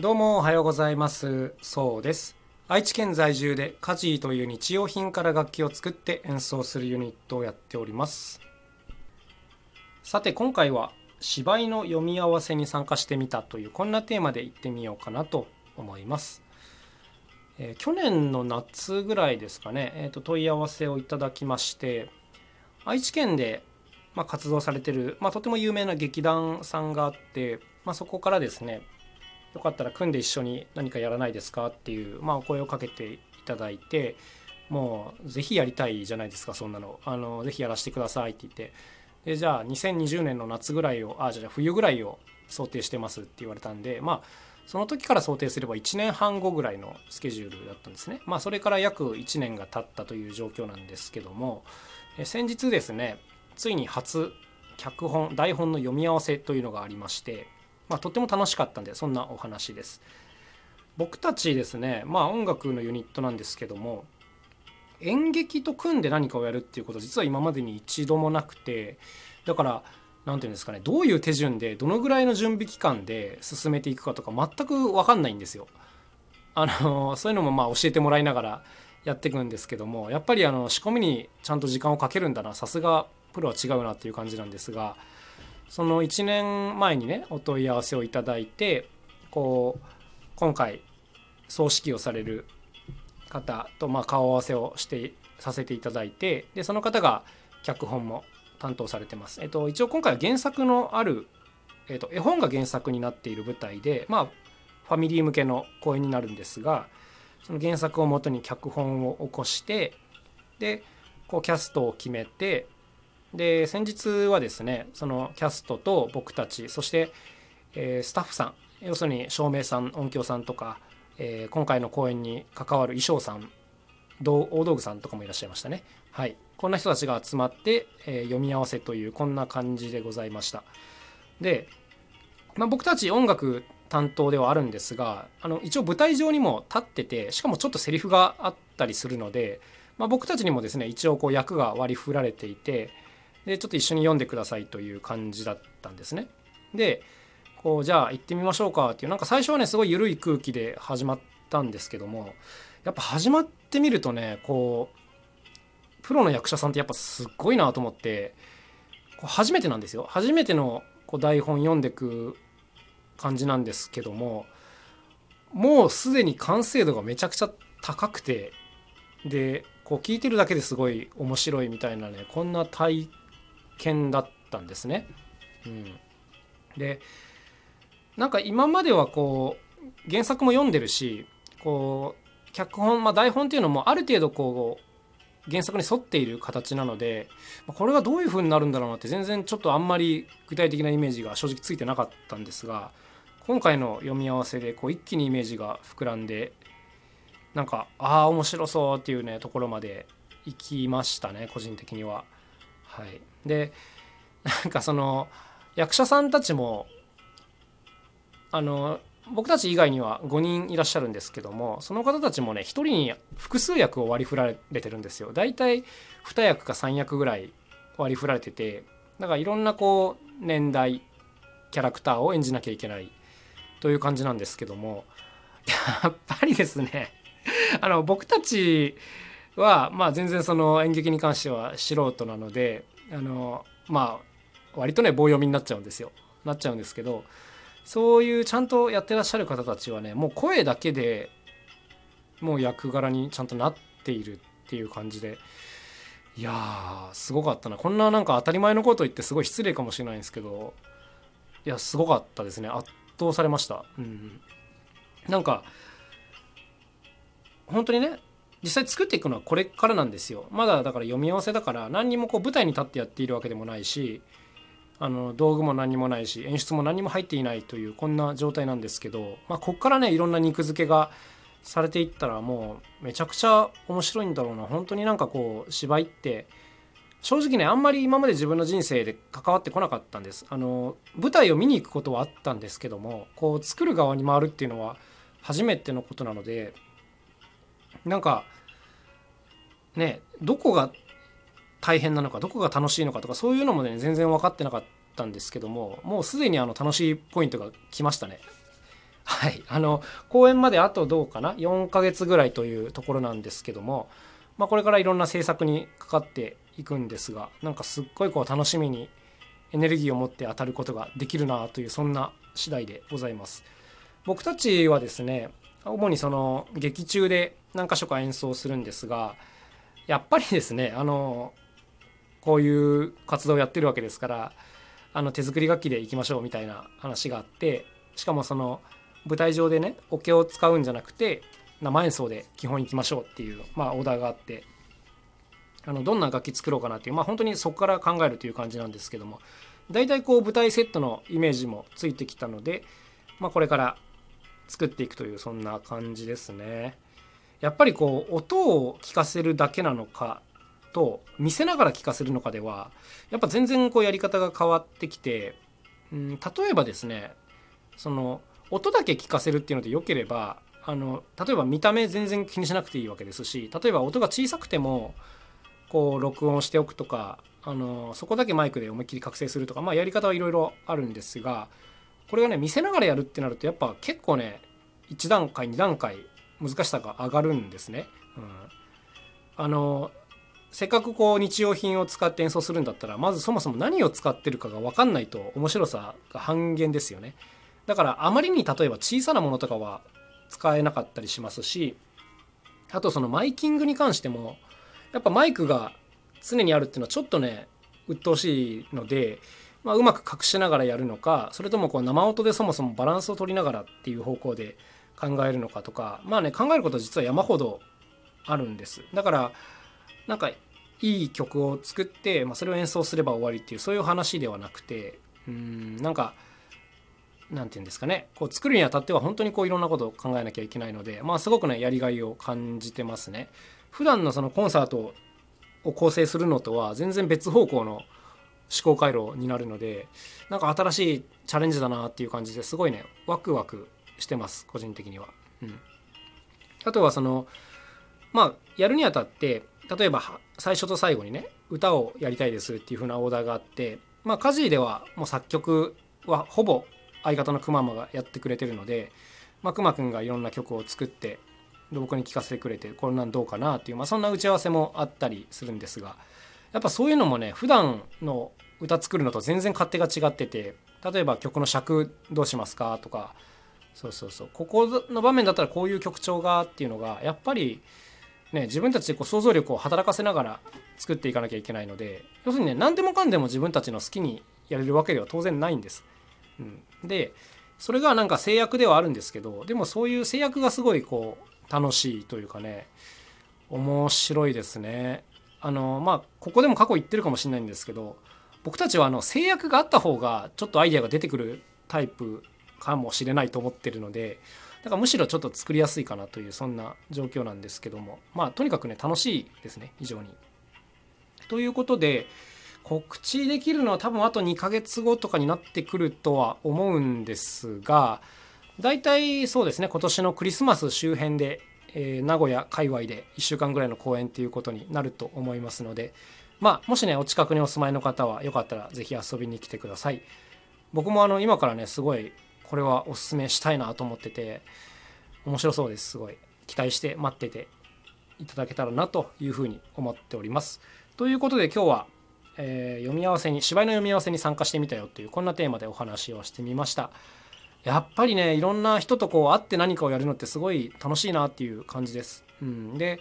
どうもおはようございます。そうです。愛知県在住でカジーという日用品から楽器を作って演奏するユニットをやっております。さて今回は芝居の読み合わせに参加してみたというこんなテーマでいってみようかなと思います。えー、去年の夏ぐらいですかね、えー、と問い合わせをいただきまして愛知県で、ま、活動されてる、まあ、とても有名な劇団さんがあって、まあ、そこからですねよかったら組んで一緒に何かやらないですかっていう、まあ、お声をかけていただいてもうぜひやりたいじゃないですかそんなのあのぜひやらせてくださいって言ってでじゃあ2020年の夏ぐらいをあじゃあ冬ぐらいを想定してますって言われたんでまあその時から想定すれば1年半後ぐらいのスケジュールだったんですね。まあ、それから約1年が経ったという状況なんですけども、先日ですね、ついに初脚本、台本の読み合わせというのがありまして、まあ、とっても楽しかったんで、そんなお話です。僕たちですね、まあ音楽のユニットなんですけども、演劇と組んで何かをやるっていうこと実は今までに一度もなくて、だから何て言うんですかねどういう手順でどのぐらいの準備期間で進めていくかとか全く分かんないんですよ。あのそういうのもまあ教えてもらいながらやっていくんですけどもやっぱりあの仕込みにちゃんと時間をかけるんだなさすがプロは違うなっていう感じなんですがその1年前にねお問い合わせをいただいてこう今回葬式をされる方とまあ顔合わせをしてさせていただいてでその方が脚本も担当されてます。えっと、一応今回は原作のある、えっと、絵本が原作になっている舞台で、まあ、ファミリー向けの公演になるんですがその原作をもとに脚本を起こしてでこうキャストを決めてで先日はですねそのキャストと僕たちそして、えー、スタッフさん要するに照明さん音響さんとか、えー、今回の公演に関わる衣装さん大道具さんとかもいらっしゃいましたね。はい、こんな人たちが集まって、えー、読み合わせというこんな感じでございました。で、まあ、僕たち音楽担当ではあるんですがあの一応舞台上にも立っててしかもちょっとセリフがあったりするので、まあ、僕たちにもですね一応こう役が割り振られていてでちょっと一緒に読んでくださいという感じだったんですね。でこうじゃあ行ってみましょうかっていうなんか最初はねすごい緩い空気で始まったんですけどもやっぱ始まってみるとねこうプロの役者さんってやっぱすっごいなと思ってこう初めてなんですよ初めてのこう台本読んでく感じなんですけどももうすでに完成度がめちゃくちゃ高くてでこう聞いてるだけですごい面白いみたいなねこんな体験だったんですね。うん、でなんか今まではこう原作も読んでるしこう脚本、まあ、台本っていうのもある程度こう原作に沿っている形なのでこれがどういう風になるんだろうなって全然ちょっとあんまり具体的なイメージが正直ついてなかったんですが今回の読み合わせでこう一気にイメージが膨らんでなんかああ面白そうっていうねところまで行きましたね個人的には。はい、でなんかその役者さんたちもあの僕たち以外には5人いらっしゃるんですけどもその方たちもね1人に複数役を割り振られてるんですよ。大体2役か3役ぐらい割り振られててだからいろんなこう年代キャラクターを演じなきゃいけないという感じなんですけどもやっぱりですねあの僕たちはまあ全然その演劇に関しては素人なのであのまあ割とね棒読みになっちゃうんですよ。なっちゃうんですけどそういうちゃんとやってらっしゃる方たちはねもう声だけでもう役柄にちゃんとなっているっていう感じでいやすごかったな。こんななんか当たり前のこと言ってすごい失礼かもしれないんですけどいやすごかったですね。圧倒されました。うん。なんか本当にね実際作っていくのはこれからなんですよ。まだだから読み合わせだから何にもこう舞台に立ってやっているわけでもないしあの道具も何にもないし演出も何にも入っていないというこんな状態なんですけど、まあ、こっからねいろんな肉付けがされていったらもうめちゃくちゃ面白いんだろうな。本当になんかこう芝居って正直ねあんまり今まで自分の人生で関わってこなかったんです。あの舞台を見に行くことはあったんですけどもこう作る側に回るっていうのは初めてのことなのでなんかねどこが大変なのかどこが楽しいのかとかそういうのもね全然分かってなかったんですけどももうすでにあの楽しいポイントが来ましたね。はい。あの公演まであとどうかな？4ヶ月ぐらいというところなんですけども、まあ、これからいろんな制作にかかっていくんですがなんかすっごいこう楽しみにエネルギーを持って当たることができるなというそんな次第でございます。僕たちはですね主にその劇中で何か所か演奏するんですがやっぱりですねあのこういう活動をやってるわけですからあの手作り楽器でいきましょうみたいな話があってしかもその舞台上でねオケを使うんじゃなくて生演奏で基本いきましょうっていう、まあ、オーダーがあってあのどんな楽器作ろうかなっていう、まあ、本当にそこから考えるという感じなんですけども大体こう舞台セットのイメージもついてきたので、まあ、これから作っていくというそんな感じですね。やっぱりこう音を聞かせるだけなのかと見せながら聞かせるのかではやっぱ全然こうやり方が変わってきて、うん、例えばですねその音だけ聞かせるっていうのでよければあの例えば見た目全然気にしなくていいわけですし例えば音が小さくてもこう録音しておくとかあのそこだけマイクで思いっきり覚醒するとか、まあ、やり方はいろいろあるんですがこれがね見せながらやるってなるとやっぱ結構ね1段階2段階難しさが上がるんですね。うん、あのせっかくこう日用品を使って演奏するんだったらまずそもそも何を使ってるかが分かんないと面白さが半減ですよね。だからあまりに例えば小さなものとかは使えなかったりしますしあとそのマイキングに関してもやっぱマイクが常にあるっていうのはちょっとね鬱陶しいので、まあ、うまく隠しながらやるのかそれともこう生音でそもそもバランスを取りながらっていう方向で考えるのかとかまあね考えること実は山ほどあるんです。だからなんかいい曲を作って、まあ、それを演奏すれば終わりっていうそういう話ではなくてうんなんかなんて言うんですかね。こう作るにあたっては本当にこういろんなことを考えなきゃいけないのでまあすごくねやりがいを感じてますね。普段のそのコンサートを構成するのとは全然別方向の思考回路になるのでなんか新しいチャレンジだなっていう感じですごいねワクワクしてます個人的には。うん、あとはそのまあやるにあたって例えば最初と最後にね歌をやりたいですっていう風なオーダーがあってまあ家事ではもう作曲はほぼ相方のくままがやってくれてるので、まあ、くまくんがいろんな曲を作って僕に聞かせてくれてこれなんどうかなっていう、まあ、そんな打ち合わせもあったりするんですがやっぱそういうのもね普段の歌作るのと全然勝手が違ってて例えば曲の尺どうしますかとかそうそうそうここの場面だったらこういう曲調がっていうのがやっぱりね自分たちでこう想像力を働かせながら作っていかなきゃいけないので要するにね何でもかんでも自分たちの好きにやれるわけでは当然ないんです。うん、でそれがなんか制約ではあるんですけどでもそういう制約がすごいこう楽しいというかね面白いですね。あのまあここでも過去言ってるかもしれないんですけど僕たちはあの制約があった方がちょっとアイデアが出てくるタイプかもしれないと思ってるのでだからむしろちょっと作りやすいかなというそんな状況なんですけどもまあとにかくね楽しいですね非常に。ということで告知できるのは多分あと2ヶ月後とかになってくるとは思うんですが大体そうですね今年のクリスマス周辺で、えー、名古屋界隈で1週間ぐらいの公演っていうことになると思いますのでまあもしねお近くにお住まいの方はよかったら是非遊びに来てください僕もあの今からねすごいこれはおすすめしたいなと思ってて面白そうですすごい。期待して待ってていただけたらなというふうに思っております。ということで今日はえー、読み合わせに芝居の読み合わせに参加してみたよっていうこんなテーマでお話をしてみました。やっぱりねいろんな人とこう会って何かをやるのってすごい楽しいなっていう感じです、うん、で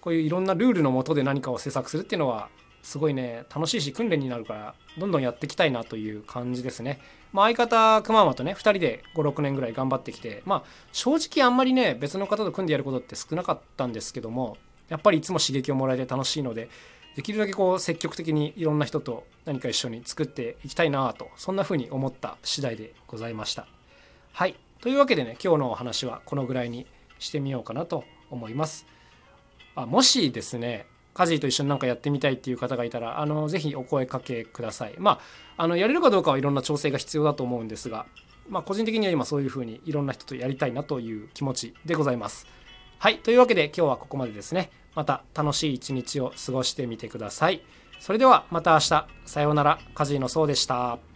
こういういろんなルールのもとで何かを制作するっていうのはすごいね楽しいし訓練になるからどんどんやっていきたいなという感じですね、まあ、相方くままとね2人で56年ぐらい頑張ってきてまあ正直あんまりね別の方と組んでやることって少なかったんですけどもやっぱりいつも刺激をもらえて楽しいのでできるだけこう積極的にいろんな人と何か一緒に作っていきたいなとそんな風に思った次第でございました。はいというわけでね今日のお話はこのぐらいにしてみようかなと思います。あもしですね家事と一緒になんかやってみたいっていう方がいたらあのぜひお声かけください。まああのやれるかどうかはいろんな調整が必要だと思うんですが、まあ、個人的には今そういう風にいろんな人とやりたいなという気持ちでございます。はい。というわけで今日はここまでですね。また楽しい一日を過ごしてみてください。それではまた明日。さようなら。カジーノそうでした。